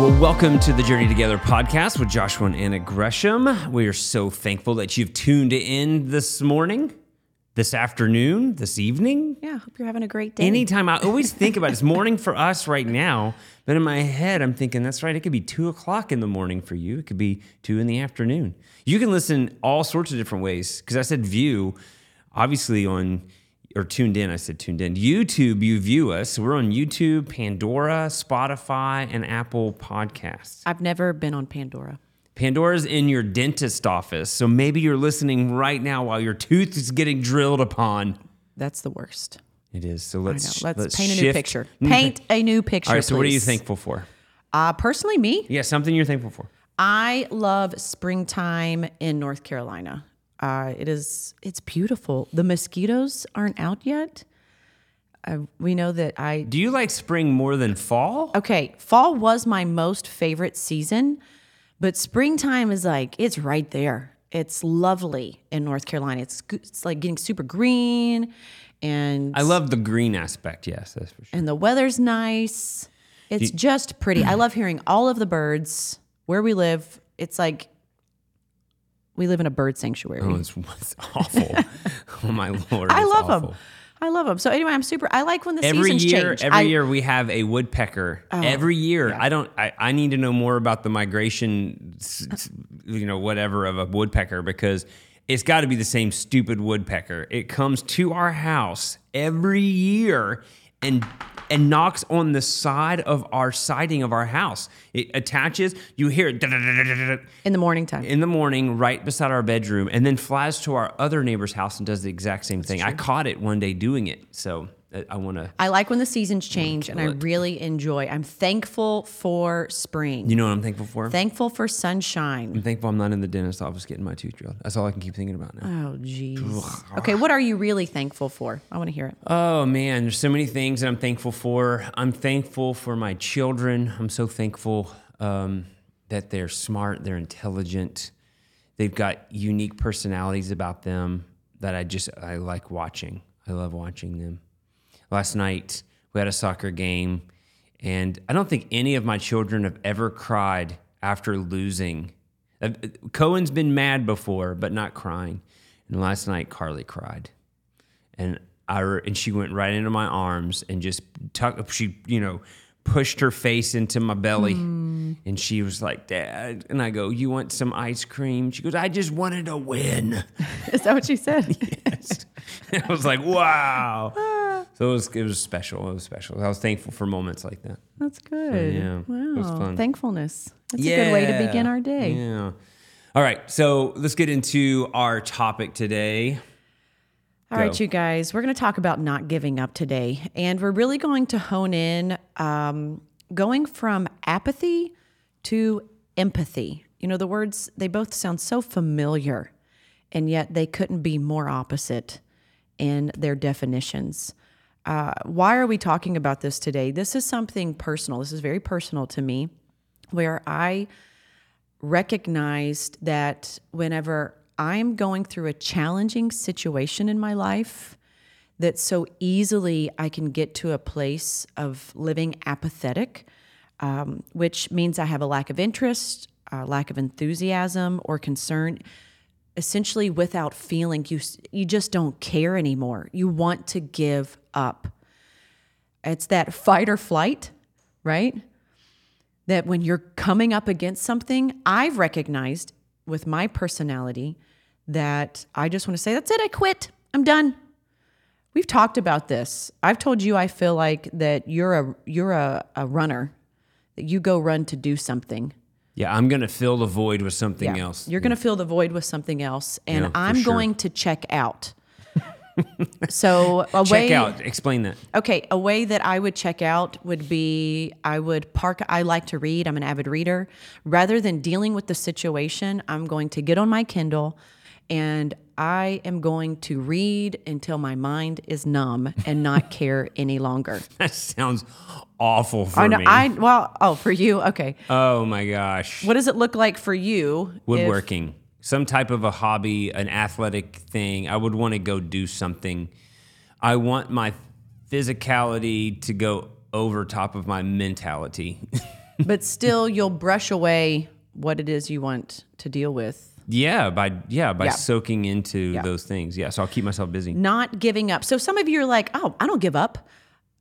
Well, welcome to the Journey Together podcast with Joshua and Anna Gresham. We are so thankful that you've tuned in this morning, this afternoon, this evening. Yeah, hope you're having a great day. Anytime I always think about it, it's morning for us right now, but in my head, I'm thinking that's right. It could be two o'clock in the morning for you. It could be two in the afternoon. You can listen all sorts of different ways because I said view, obviously on or tuned in. I said tuned in. YouTube, you view us. We're on YouTube, Pandora, Spotify, and Apple Podcasts. I've never been on Pandora. Pandora's in your dentist office, so maybe you're listening right now while your tooth is getting drilled upon. That's the worst. It is. So know. let's Let's, paint a new picture. Paint a new picture. All right. So what are you thankful for? Uh, personally, me, Yeah, something you're thankful for. I love springtime in North Carolina. Uh, it is. It's beautiful. The mosquitoes aren't out yet. Uh, we know that I. Do you like spring more than fall? Okay, fall was my most favorite season, but springtime is like it's right there. It's lovely in North Carolina. It's it's like getting super green, and I love the green aspect. Yes, that's for sure. and the weather's nice. It's just pretty. I love hearing all of the birds where we live. It's like we live in a bird sanctuary. Oh, it's, it's awful. oh my lord! I love awful. them. I love them. So anyway, I'm super. I like when the Every seasons year, change. every I- Oh, year we have a woodpecker. Oh, every year, I don't. I, I need to know more about the migration, you know, whatever of a woodpecker because it's got to be the same stupid woodpecker. It comes to our house every year and and knocks on the side of our siding of our house. It attaches. You hear it in the morning time. in the morning right beside our bedroom and then flies to our other neighbor's house and does the exact same thing. I caught it one day doing it. So I want to I like when the seasons change, and I really enjoy. I'm thankful for spring. You know what I'm thankful for? thankful for sunshine. I'm thankful I'm not in the dentist office getting my tooth drilled. That's all I can keep thinking about now. Oh, jeez. Okay, what are you really thankful for? I want to hear it. Oh man, there's so many things that I'm thankful for. I'm thankful for my children. I'm so thankful um, that they're smart, they're intelligent, they've got unique personalities about them that I just I like watching. I love watching them. Last night we had a soccer game, and I don't think any of my children have ever cried after losing. Uh, Cohen's been mad before, but not crying. And last night Carly cried and I and she went right into my arms and just tucked. She you know pushed her face into my belly, and she was like, "Dad," and I go, "You want some ice cream?" She goes, "I just wanted to win." Is that what you said? Yes. I was like, "Wow!" So it was it was special. It was special. I was thankful for moments like that. That's good. yeah, it wow. Thankfulness. That's a good way to begin our day. Yeah. All right, so let's get into our topic today. All right, Go. you guys, we're going to talk about not giving up today. And we're really going to hone in um, going from apathy to empathy. You know, the words, they both sound so familiar, and yet they couldn't be more opposite in their definitions. Uh, why are we talking about this today? This is something personal. This is very personal to me, where I recognized that whenever I'm going through a challenging situation in my life, that so easily I can get to a place of living apathetic, um, which means I have a lack of interest, a lack of enthusiasm or concern. Essentially, without feeling, you you just don't care anymore. You want to give up. It's that fight or flight, right? that when you're coming up against something, I've recognized with my personality that I just want to say, that's it, I quit. I'm done. We've talked about this. I've told you I feel like that you're a you're a, a runner, that you go run to do something. Yeah, I'm gonna fill the void with something else. You're going to fill the void with something else, and Yeah, I'm sure. going to check out. so a Check way, out. Explain that. Okay, a way that I would check out would be I would park. I like to read. I'm an avid reader. Rather than dealing with the situation, I'm going to get on my Kindle and I am going to read until my mind is numb and not care any longer. That sounds awful for I know. me. I well, oh, for you, okay. oh my gosh. What does it look like for you? if- Woodworking. Some type of a hobby, an athletic thing. I would want to go do something. I want my physicality to go over top of my mentality. but still you'll brush away what it is you want to deal with. Yeah, by yeah, by Yeah. soaking into those things. Yeah, so I'll keep myself busy. Not giving up. So some of you are like, oh, I don't give up.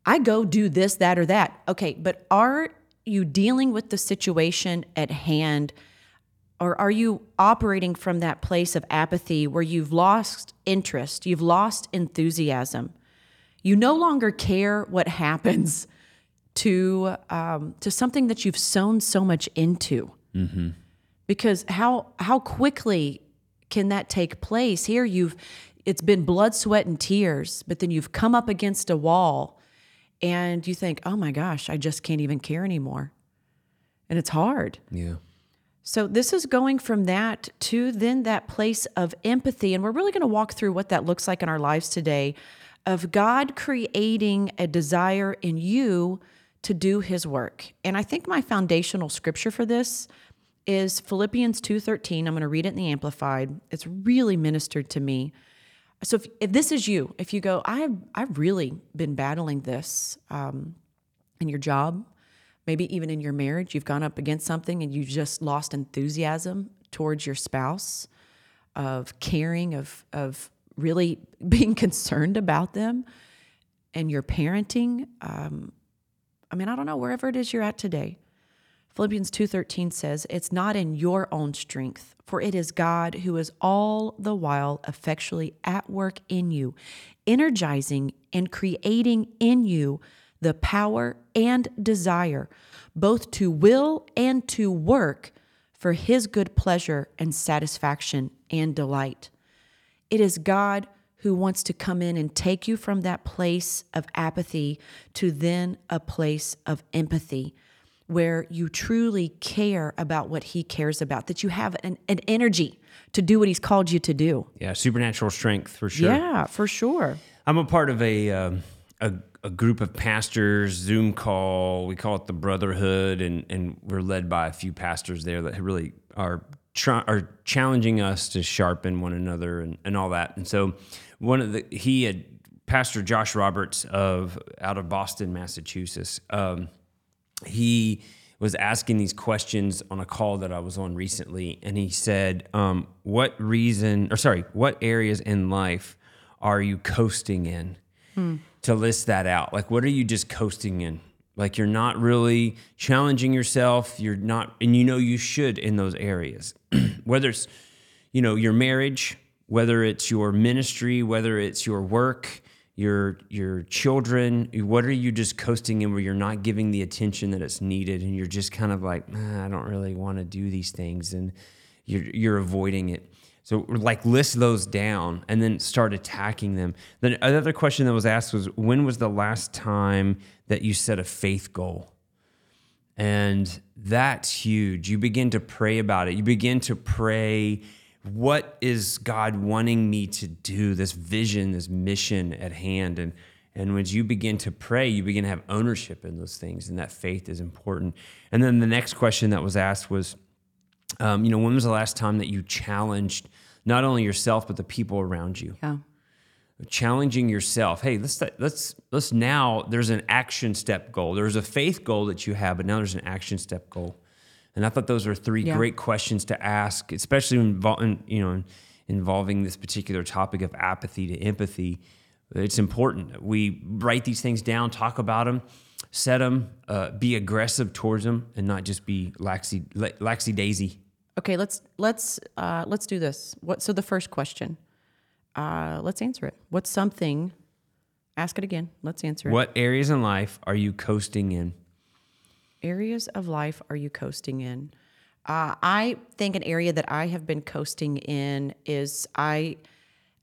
I go do this, that, or that. Okay, but are you dealing with the situation at hand? Or are you operating from that place of apathy where you've lost interest, you've lost enthusiasm, you no longer care what happens to um, to something that you've sown so much into? Because how how quickly can that take place? Here you've it's been blood, sweat, and tears, but then you've come up against a wall, and you think, "Oh my gosh, I just can't even care anymore," and it's hard. Yeah. So, this is going from that to then that place of empathy. And we're really going to walk through what that looks like in our lives today of God creating a desire in you to do his work. And I think my foundational scripture for this is Philippians 2:13. I'm going to read it in the amplified. It's really ministered to me. So if, if this is you, if you go, I have I've really been battling this um, in your job, maybe even in your marriage, you've gone up against something and you just lost enthusiasm towards your spouse, of caring, of of really being concerned about them, and your parenting. Um, I mean, I don't know wherever it is you're at today. Philippians 2:13 says, "It's not in your own strength, for it is God who is all the while effectually at work in you, energizing and creating in you the power and desire both to will and to work for his good pleasure and satisfaction and delight." It is God who wants to come in and take you from that place of apathy to then a place of empathy where you truly care about what he cares about, that you have an, an energy to do what he's called you to do. Yeah, supernatural strength for sure. Yeah, for sure. I'm a part of a, um, a a group of pastors Zoom call. We call it the Brotherhood, and and we're led by a few pastors there that really are try, are challenging us to sharpen one another and, and all that. And so one of the he had Pastor Josh Roberts of out of Boston, Massachusetts. Um, he was asking these questions on a call that I was on recently, and he said, um, "What reason, or sorry, what areas in life are you coasting in?" To list that out, like, what are you just coasting in? Like, you're not really challenging yourself. You're not, and you know you should in those areas, whether it's, you know, your marriage, whether it's your ministry, whether it's your work, your your children what are you just coasting in where you're not giving the attention that it's needed and you're just kind of like "Ah, i don't really want to do these things and you're you're avoiding it so like list those down and then start attacking them then another question that was asked was when was the last time that you set a faith goal and that's huge. You begin to pray about it. You begin to pray, what is God wanting me to do? This vision, this mission at hand. And and when you begin to pray, you begin to have ownership in those things, and that faith is important. And then the next question that was asked was, um, you know, when was the last time that you challenged not only yourself but the people around you? Yeah. challenging yourself. Hey, let's let's let's now. There's an action step goal. There's a faith goal that you have, but now there's an action step goal. And I thought those are three Yeah. great questions to ask, especially involving you know involving this particular topic of apathy to empathy. It's important. We write these things down, talk about them, set them, uh, be aggressive towards them, and not just be laxy laxy daisy. Okay, let's let's uh, let's do this. What? So the first question, uh, let's answer it. What's something? Ask it again. Let's answer it. What areas in life are you coasting in? Areas of life are you coasting in? Uh, I think an area that I have been coasting in is I.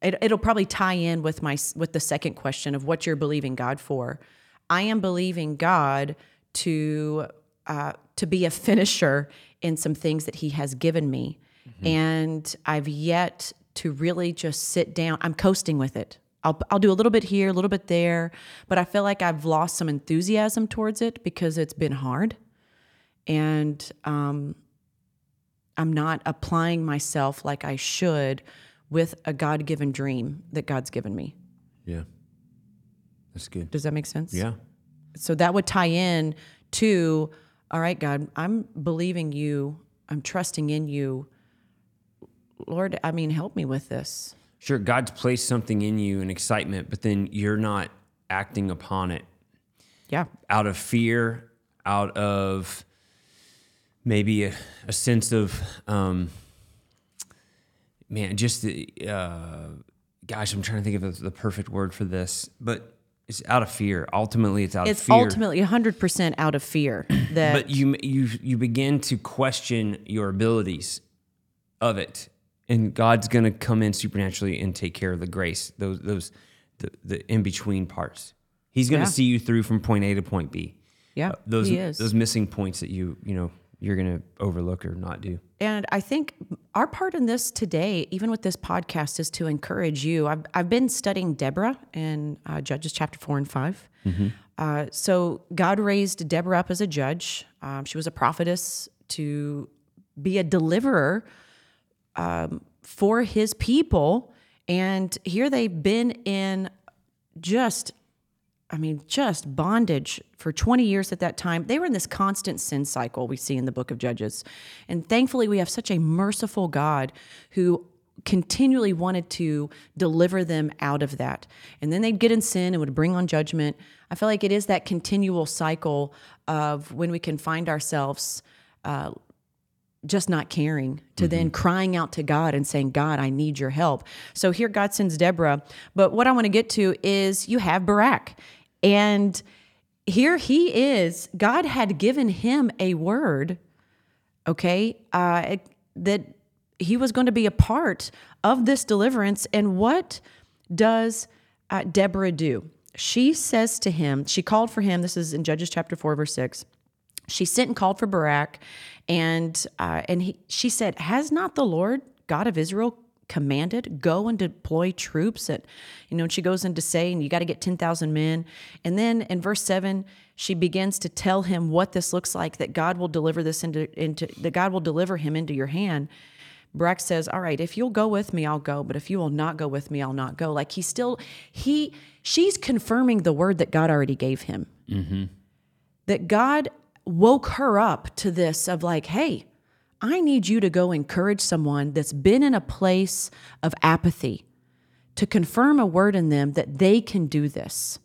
It, it'll probably tie in with my with the second question of what you're believing God for. I am believing God to uh, to be a finisher in some things that He has given me, and I've yet to really just sit down. I'm coasting with it. I'll, I'll do a little bit here, a little bit there, but I feel like I've lost some enthusiasm towards it because it's been hard. And um, I'm not applying myself like I should with a God given dream that God's given me. Yeah, that's good. Does that make sense? Yeah. So that would tie in to all right, God, I'm believing you. I'm trusting in you. Lord, I mean, help me with this. Sure, God's placed something in you, an excitement, but then you're not acting upon it Yeah. out of fear, out of maybe a, a sense of, um, man, just the, uh, gosh, I'm trying to think of the, the perfect word for this, but it's out of fear. Ultimately, it's out It's of fear. It's ultimately 100% out of fear that but you you you begin to question your abilities of it and god's going to come in supernaturally and take care of the grace those those the, the in between parts he's going to Yeah. see you through from point a to point b yeah, Uh, those he is. those missing points that you you know you're going to overlook or not do And I think our part in this today, even with this podcast, is to encourage you. I've, I've been studying Deborah in uh, Judges chapter four and 5 Uh, so God raised Deborah up as a judge. Um, she was a prophetess to be a deliverer um, for his people. And here they've been in just I mean, just bondage for 20 years at that time. They were in this constant sin cycle we see in the book of Judges. And thankfully, we have such a merciful God who continually wanted to deliver them out of that. And then they'd get in sin and would bring on judgment. I feel like it is that continual cycle of when we can find ourselves just not caring to then crying out to God and saying, God, I need your help. So here God sends Deborah. But what I want to get to is you have Barak. And here he is. God had given him a word, okay, uh, that he was going to be a part of this deliverance. And what does uh, Deborah do? She says to him, she called for him. This is in Judges chapter 4, verse 6 she sent and called for Barak, and uh, and he, she said, "Has not the Lord God of Israel commanded go and deploy troops?" At you know, and she goes in to say, "And you got to get ten thousand men." And then in verse seven, she begins to tell him what this looks like. That God will deliver this into into that God will deliver him into your hand. Barak says, "All right, if you'll go with me, I'll go. But if you will not go with me, I'll not go." Like he still he she's confirming the word that God already gave him that God woke her up to this of like, hey, I need you to go encourage someone that's been in a place of apathy to confirm a word in them that they can do this.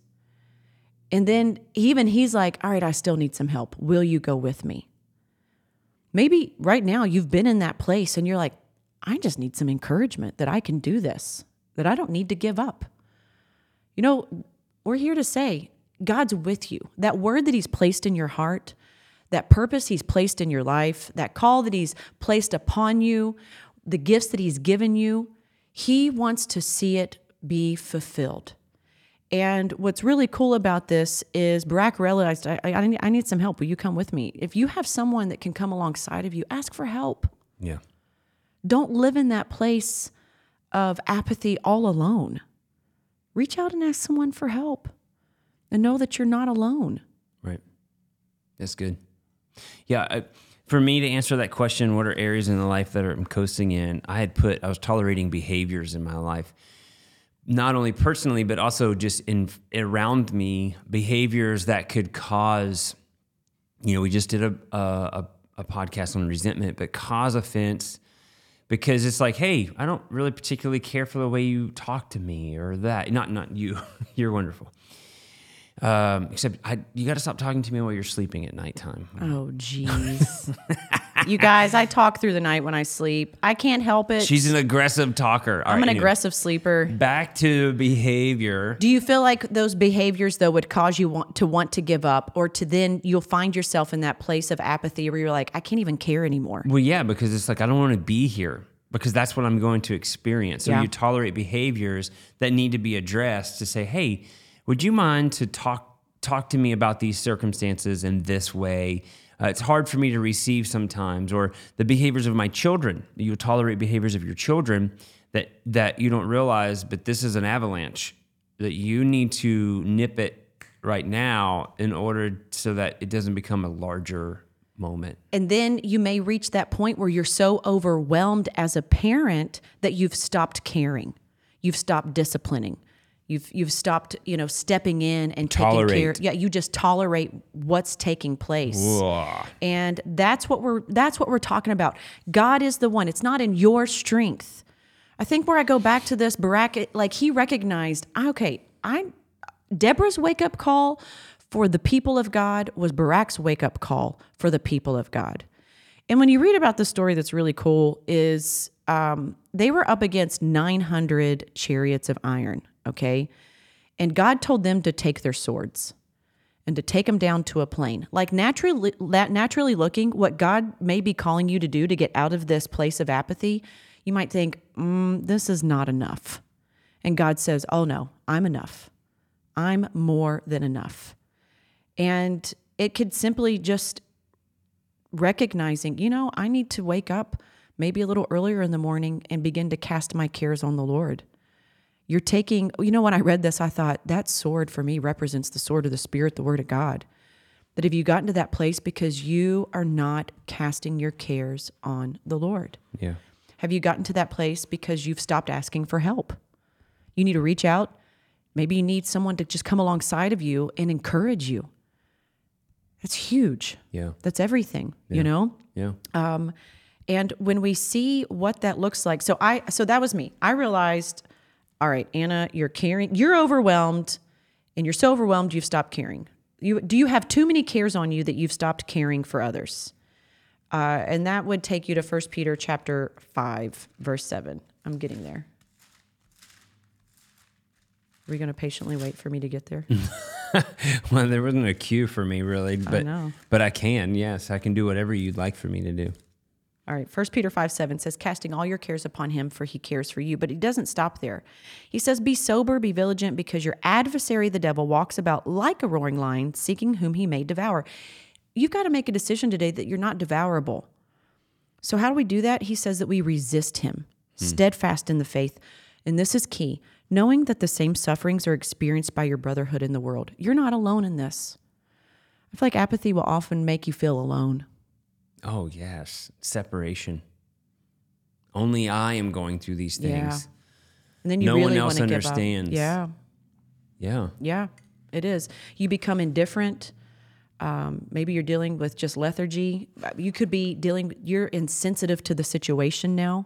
And then even he's like, all right, I still need some help. Will you go with me? Maybe right now you've been in that place and you're like, I just need some encouragement that I can do this, that I don't need to give up. You know, we're here to say God's with you. That word that He's placed in your heart, that purpose He's placed in your life, that call that He's placed upon you, the gifts that He's given you, He wants to see it be fulfilled. And what's really cool about this is Barak realized, I, I, I need- I need some help. Will you come with me? If you have someone that can come alongside of you, ask for help. yeah Don't live in that place of apathy all alone. Reach out and ask someone for help and know that you're not alone. Right. That's good. Yeah. I, for me to answer that question, what are areas in the life that I'm coasting in? I had put, I was tolerating behaviors in my life, not only personally, but also just in around me, behaviors that could cause, you know, we just did a, a, a, a podcast on resentment, but cause offense because it's like, hey, I don't really particularly care for the way you talk to me or that. Not, not you. You're wonderful. Um, except I, you got to stop talking to me while you're sleeping at nighttime. Oh, jeez. you guys, I talk through the night when I sleep. I can't help it. She's an aggressive talker. All I'm right, an anyway, aggressive sleeper. Back to behavior. Do you feel like those behaviors though would cause you want to want to give up or to then you'll find yourself in that place of apathy where you're like I can't even care anymore. Well, yeah, because it's like I don't want to be here because that's what I'm going to experience. So Yeah. you tolerate behaviors that need to be addressed to say, "Hey, would you mind to talk talk to me about these circumstances in this way?" Uh, it's hard for me to receive sometimes, or the behaviors of my children. You tolerate behaviors of your children that that you don't realize, but this is an avalanche that you need to nip it right now in order so that it doesn't become a larger moment. And then you may reach that point where you're so overwhelmed as a parent that you've stopped caring. You've stopped disciplining. You've you've stopped, you know, stepping in and Tolerate. taking care. Yeah, you just tolerate what's taking place. And that's what we're that's what we're talking about. God is the one. It's not in your strength. I think where I go back to this, Barak, it- like he recognized, okay, I'm Deborah's wake up call for the people of God was Barak's wake up call for the people of God. And when you read about the story, that's really cool. Is um, they were up against 900 chariots of iron. Okay, and God told them to take their swords and to take them down to a plain. Like naturally, naturally looking, what God may be calling you to do to get out of this place of apathy, you might think, mm, "This is not enough," and God says, "Oh no, I'm enough. I'm more than enough." And it could simply just recognizing, you know, I need to wake up maybe a little earlier in the morning and begin to cast my cares on the Lord. You're taking, you know, when I read this, I thought that sword for me represents the sword of the Spirit, the Word of God. That have you gotten to that place because you are not casting your cares on the Lord? Yeah. Have you gotten to that place because you've stopped asking for help? You need to reach out. Maybe you need someone to just come alongside of you and encourage you. That's huge. Yeah. That's everything, you know? Yeah. Um, And when we see what that looks like, so I so that was me. I realized, all right, Anna, you're caring, you're overwhelmed, and you're so overwhelmed you've stopped caring. You do you have too many cares on you that you've stopped caring for others? Uh, and that would take you to 1 Peter chapter 5, verse 7. I'm getting there. Are we going to patiently wait for me to get there? well, there wasn't a cue for me really, but know. but I can. Yes, I can do whatever you'd like for me to do. All right, 1 Peter 5 7 says, Casting all your cares upon him, for he cares for you. But he doesn't stop there. He says, Be sober, be vigilant, because your adversary, the devil, walks about like a roaring lion, seeking whom he may devour. You've got to make a decision today that you're not devourable. So, how do we do that? He says that we resist him, hmm. steadfast in the faith. And this is key knowing that the same sufferings are experienced by your brotherhood in the world. You're not alone in this. I feel like apathy will often make you feel alone. Oh yes, separation. Only I am going through these Yeah. things. And then you No one else want give up. understands. Yeah. Yeah. Yeah, it is. You become indifferent. Um, maybe you're dealing with just lethargy. You could be dealing. You're insensitive to the situation now,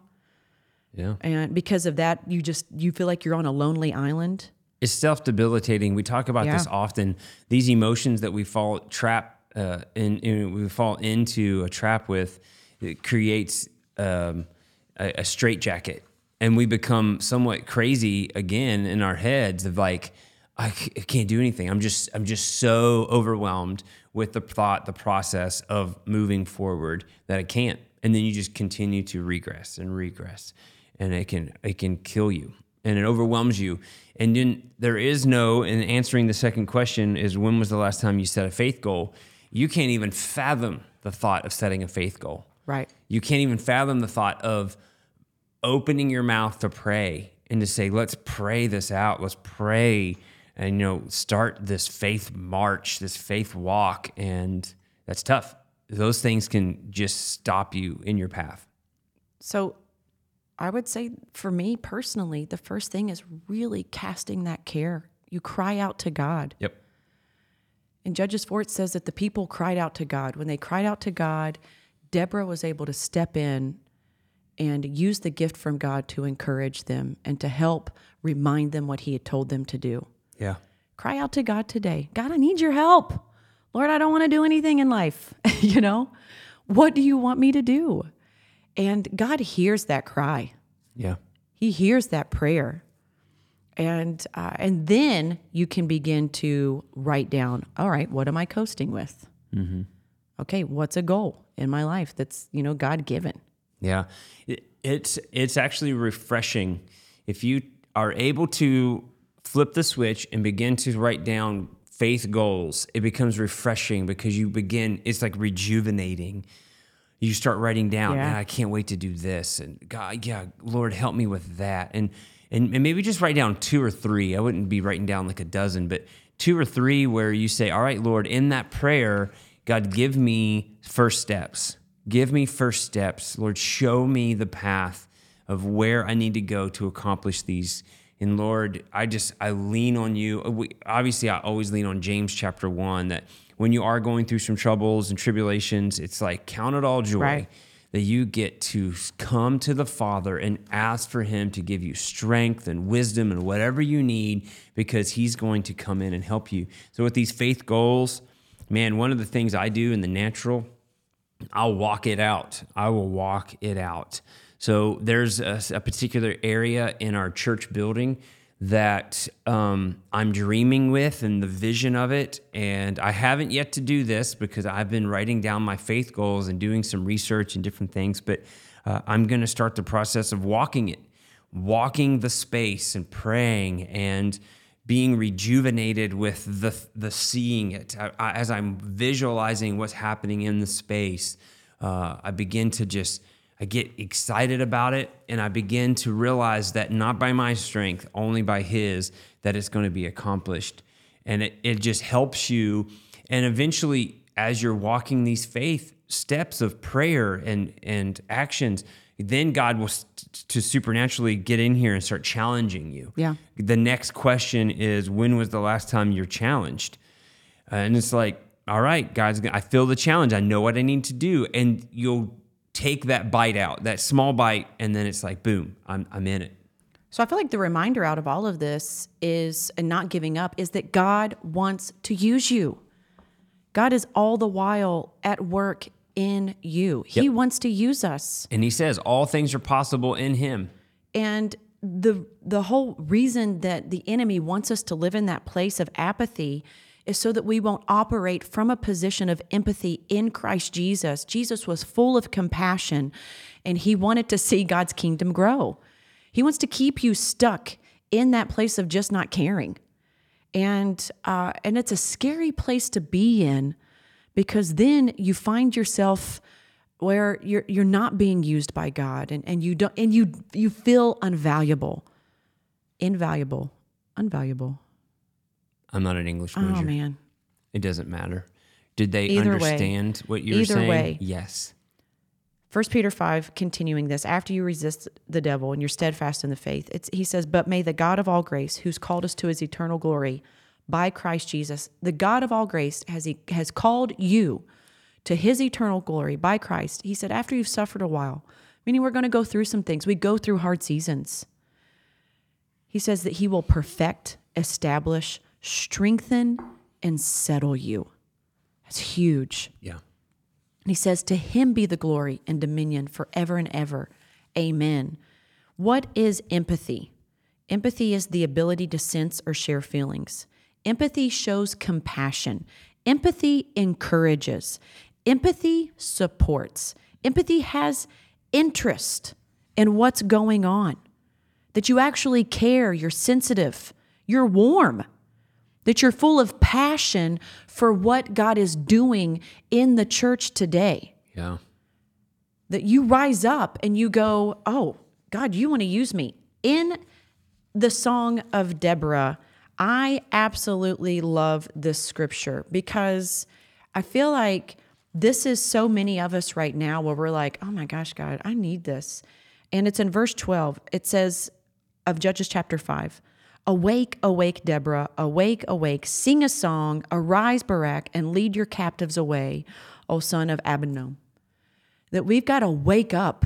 Yeah. and because of that, you just you feel like you're on a lonely island. It's self debilitating. We talk about this often. These emotions that we fall trap uh, in, in, we fall into a trap with, it creates um, a, a straitjacket, and we become somewhat crazy again in our heads of like, I c- I can't do anything. I'm just I'm just so overwhelmed with the thought, the process of moving forward that I can't. And then you just continue to regress and regress, and it can it can kill you and it overwhelms you. And then there is no, in answering the second question, is when was the last time you set a faith goal? You can't even fathom the thought of setting a faith goal. Right. You can't even fathom the thought of opening your mouth to pray and to say, let's pray this out. Let's pray and, you know, start this faith march, this faith walk. And that's tough. Those things can just stop you in your path. So, I would say for me personally, the first thing is really casting that care. You cry out to God. Yep. In Judges 4, it says that the people cried out to God. When they cried out to God, Deborah was able to step in and use the gift from God to encourage them and to help remind them what He had told them to do. Yeah. Cry out to God today God, I need your help. Lord, I don't want to do anything in life. you know, what do you want me to do? And God hears that cry. Yeah. He hears that prayer. And uh, and then you can begin to write down, all right, what am I coasting with? Okay, what's a goal in my life that's, you know, God given? Yeah, It- it's it's actually refreshing if you are able to flip the switch and begin to write down faith goals. It becomes refreshing because you begin. It's like rejuvenating. You start writing down. Yeah. I can't wait to do this, and God, yeah, Lord, help me with that, and and, and maybe just write down two or three. I wouldn't be writing down like a dozen, but two or three where you say, "All right, Lord, in that prayer, God, give me first steps." Give me first steps. Lord, show me the path of where I need to go to accomplish these And Lord, I just I lean on you. Uh, we, obviously, I always lean on James chapter one that when you are going through some troubles and tribulations, it's like count it all joy. Right. That you get to come to the Father and ask for Him to give you strength and wisdom and whatever you need because He's going to come in and help you. So, with these faith goals, man, one of the things I do in the natural, I'll walk it out. I will walk it out. So there's a, a particular area in our church building that um, I'm dreaming with and the vision of it. And I haven't yet to do this because I've been writing down my faith goals and doing some research and different things. But uh, I'm going to start the process of walking it, walking the space and praying and being rejuvenated with the the seeing it I, I, as I'm visualizing what's happening in the space. Uh, I begin to just I get excited about it, and I begin to realize that not by my strength, only by His, that it's going to be accomplished, and it it just helps you. And eventually, as you're walking these faith steps of prayer and and actions then God will st- to supernaturally get in here and start challenging you. Yeah. The next question is when was the last time you're challenged? Uh, and it's like, all right, God's I feel the challenge. I know what I need to do and you'll take that bite out, that small bite and then it's like boom, I'm I'm in it. So I feel like the reminder out of all of this is and not giving up is that God wants to use you. God is all the while at work in you. He Yep. wants to use us. And he says all things are possible in him. And the the whole reason that the enemy wants us to live in that place of apathy is so that we won't operate from a position of empathy in Christ Jesus. Jesus was full of compassion and he wanted to see God's kingdom grow. He wants to keep you stuck in that place of just not caring. And uh, and it's a scary place to be in because then you find yourself where you're you're not being used by God and, and you don't and you you feel unvaluable. Invaluable. Unvaluable. I'm not an English oh, major. Oh man. It doesn't matter. Did they Either way. understand what you were Either saying? way. Yes. 1 Peter 5, continuing this, after you resist the devil and you're steadfast in the faith, it's, he says, But may the God of all grace, who's called us to his eternal glory by Christ Jesus, the God of all grace has, he, has called you to his eternal glory by Christ. He said, After you've suffered a while, meaning we're going to go through some things, we go through hard seasons. He says that he will perfect, establish, strengthen, and settle you. That's huge. Yeah. And he says, To him be the glory and dominion forever and ever. Amen. What is empathy? Empathy is the ability to sense or share feelings. Empathy shows compassion. Empathy encourages. Empathy supports. Empathy has interest in what's going on, that you actually care, you're sensitive, you're warm that you're full of passion for what God is doing in the church today. Yeah. That you rise up and you go, Oh, God, you want to use me. In the Song of Deborah, I absolutely love this scripture because I feel like this is so many of us right now where we're like, Oh my gosh, God, I need this. And it's in verse 12. It says of Judges chapter 5. Awake, awake, Deborah, awake, awake, sing a song, arise, Barak, and lead your captives away, O son of Abinoam. That we've got to wake up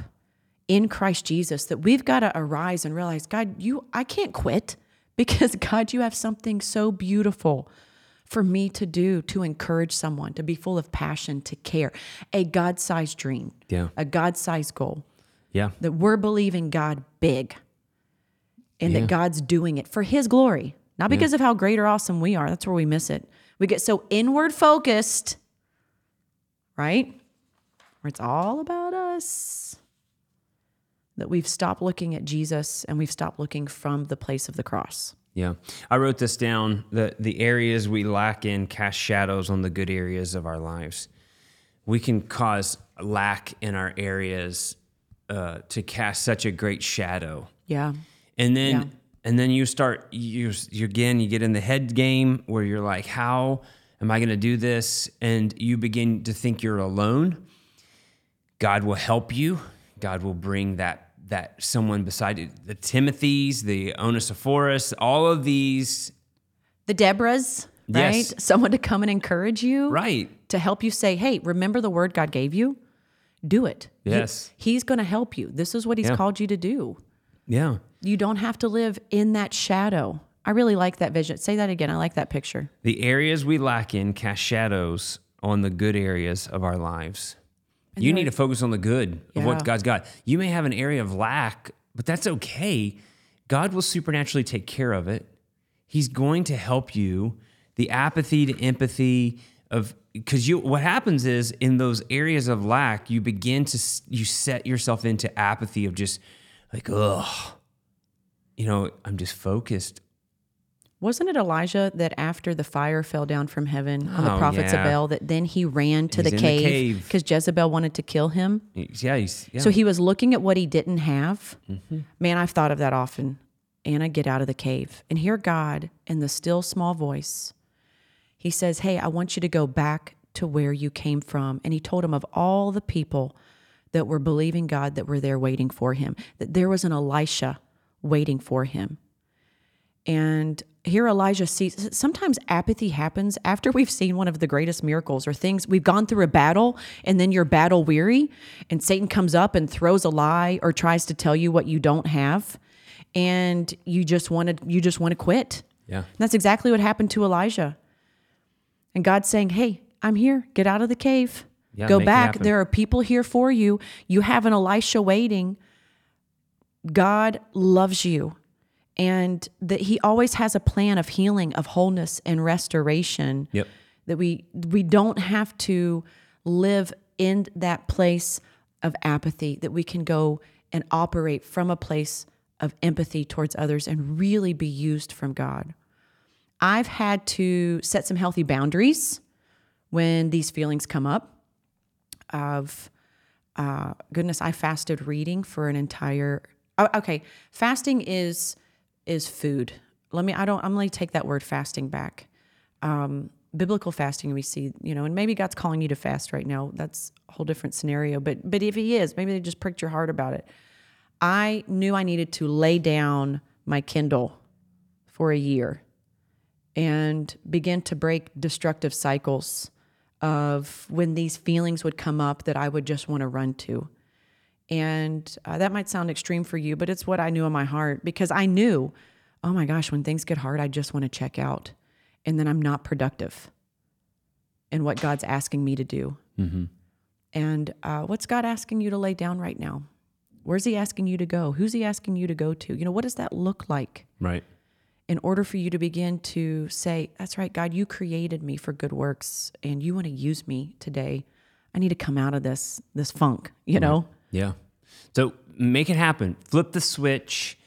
in Christ Jesus, that we've got to arise and realize, God, you I can't quit because God, you have something so beautiful for me to do to encourage someone, to be full of passion, to care, a God-sized dream, Yeah. a God-sized goal. Yeah. that we're believing God big and Yeah. that God's doing it for his glory, not because of how great or awesome we are. That's where we miss it. We get so inward focused, right? Where it's all about us that we've stopped looking at Jesus and we've stopped looking from the place of the cross. Yeah. I wrote this down. The the areas we lack in cast shadows on the good areas of our lives. We can cause lack in our areas uh, to cast such a great shadow. Yeah. And then Yeah. and then you start you, you again you get in the head game where you're like how am I going to do this and you begin to think you're alone. God will help you. God will bring that that someone beside you, the Timothys, the Onesiphorus, all of these, The Deborahs, right? Yes. Someone to come and encourage you. right? To help you say, hey, remember the word God gave you? Do it. He- Yes. he's going to help you. This is what he's Yeah. called you to do. Yeah. You don't have to live in that shadow. I really like that vision. Say that again. I like that picture. The areas we lack in cast shadows on the good areas of our lives. you need to focus on the good of what God's got. You may have an area of lack, but that's okay. God will supernaturally take care of it. He's going to help you. The apathy to empathy of because you what happens is in those areas of lack, you begin to you set yourself into apathy of just like ugh, you know, I'm just focused Wasn't it Elijah that after the fire fell down from heaven on the Oh, prophets yeah. of Baal, that then he ran to the the cave because Jezebel wanted to kill him? Yeah, he's, yeah. So he was looking at what he didn't have. Mm-hmm. Man, I've thought of that often. Anna, get out of the cave and hear God in the still small voice. He says, Hey, I want you to go back to where you came from. And he told him of all the people that were believing God that were there waiting for him, that there was an Elisha waiting for him. And here Elijah sees sometimes apathy happens after we've seen one of the greatest miracles or things we've gone through a battle and then you're battle weary and Satan comes up and throws a lie or tries to tell you what you don't have and you just want to you just want to quit. yeah. And that's exactly what happened to Elijah. And God's saying, "Hey, I'm here. Get out of the cave. Yeah, Go back. There are people here for you. You have an Elisha waiting. God loves you and that he always has a plan of healing, of wholeness and restoration. Yep. That we we don't have to live in that place of apathy, that we can go and operate from a place of empathy towards others and really be used from God. I've had to set some healthy boundaries when these feelings come up of uh, goodness i fasted reading for an entire oh, okay fasting is is food. Let me i don't i'm going to take that word fasting back. Um, biblical fasting we see you know and maybe god's calling you to fast right now. That's a whole different scenario but but if he is maybe they just pricked your heart about it. I knew i needed to lay down my kindle for a year and begin to break destructive cycles of when these feelings would come up that I would just want to run to. And uh, that might sound extreme for you, but it's what I knew in my heart because I knew, oh my gosh, when things get hard, I just want to check out. And then I'm not productive in what God's asking me to do. And uh, what's God asking you to lay down right now? Where's He asking you to go? Who's He asking you to go to? You know, what does that look like? Right. In order for you to begin to say, That's right, God, you created me for good works and you want to use me today. I need to come out of this this funk, you know? Yeah. So make it happen. Flip the switch.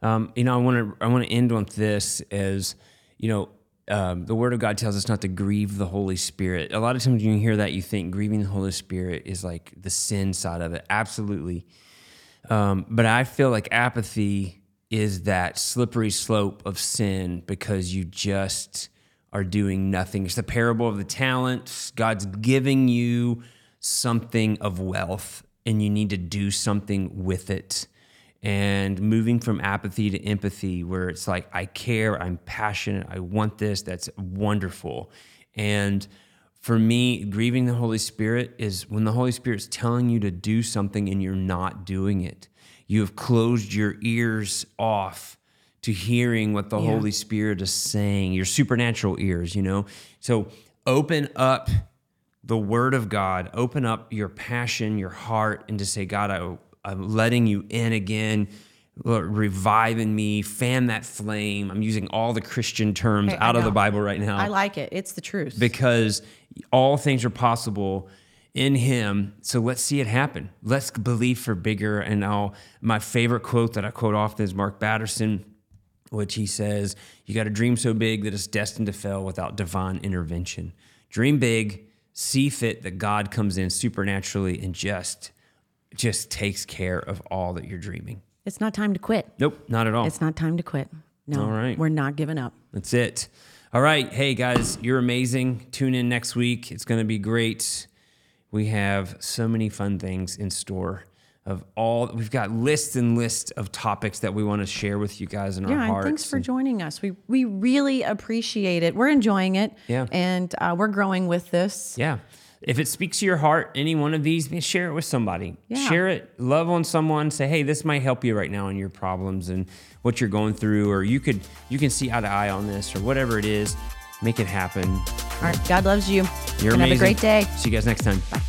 Um, you know, I want to I want to end on this as you know. Um, the Word of God tells us not to grieve the Holy Spirit. A lot of times when you hear that, you think grieving the Holy Spirit is like the sin side of it. Absolutely. Um, but I feel like apathy is that slippery slope of sin because you just are doing nothing. It's the parable of the talents. God's giving you something of wealth and you need to do something with it. And moving from apathy to empathy, where it's like, I care, I'm passionate, I want this, that's wonderful. And for me, grieving the Holy Spirit is when the Holy Spirit's telling you to do something and you're not doing it. You have closed your ears off to hearing what the Yeah. Holy Spirit is saying, your supernatural ears, you know? So open up the Word of God, open up your passion, your heart, and to say, God, I, I'm letting you in again. Lord, revive in me, fan that flame. I'm using all the Christian terms Hey, out of the. Bible right now I like it. It's the truth. because all things are possible in him so let's see it happen let's believe for bigger and now my favorite quote that i quote often is mark batterson which he says you got to dream so big that it's destined to fail without divine intervention dream big see fit that god comes in supernaturally and just just takes care of all that you're dreaming it's not time to quit. nope not at all It's not time to quit. No. All right. We're not giving up. That's it. All right. Hey, guys, you're amazing. Tune in next week. It's going to be great. We have so many fun things in store. of all we've got lists and lists of topics that we want to share with you guys in Yeah, our and hearts. thanks for joining us. We we really appreciate it. We're enjoying it. Yeah. and uh, we're growing with this. Yeah. If it speaks to your heart, any one of these, share it with somebody. Yeah. Share it, love on someone, say, hey, this might help you right now in your problems and what you're going through, or you could you can see eye to eye on this, or whatever it is. Make it happen. All right, God loves you. You're and amazing. have a great day. See you guys next time. Bye.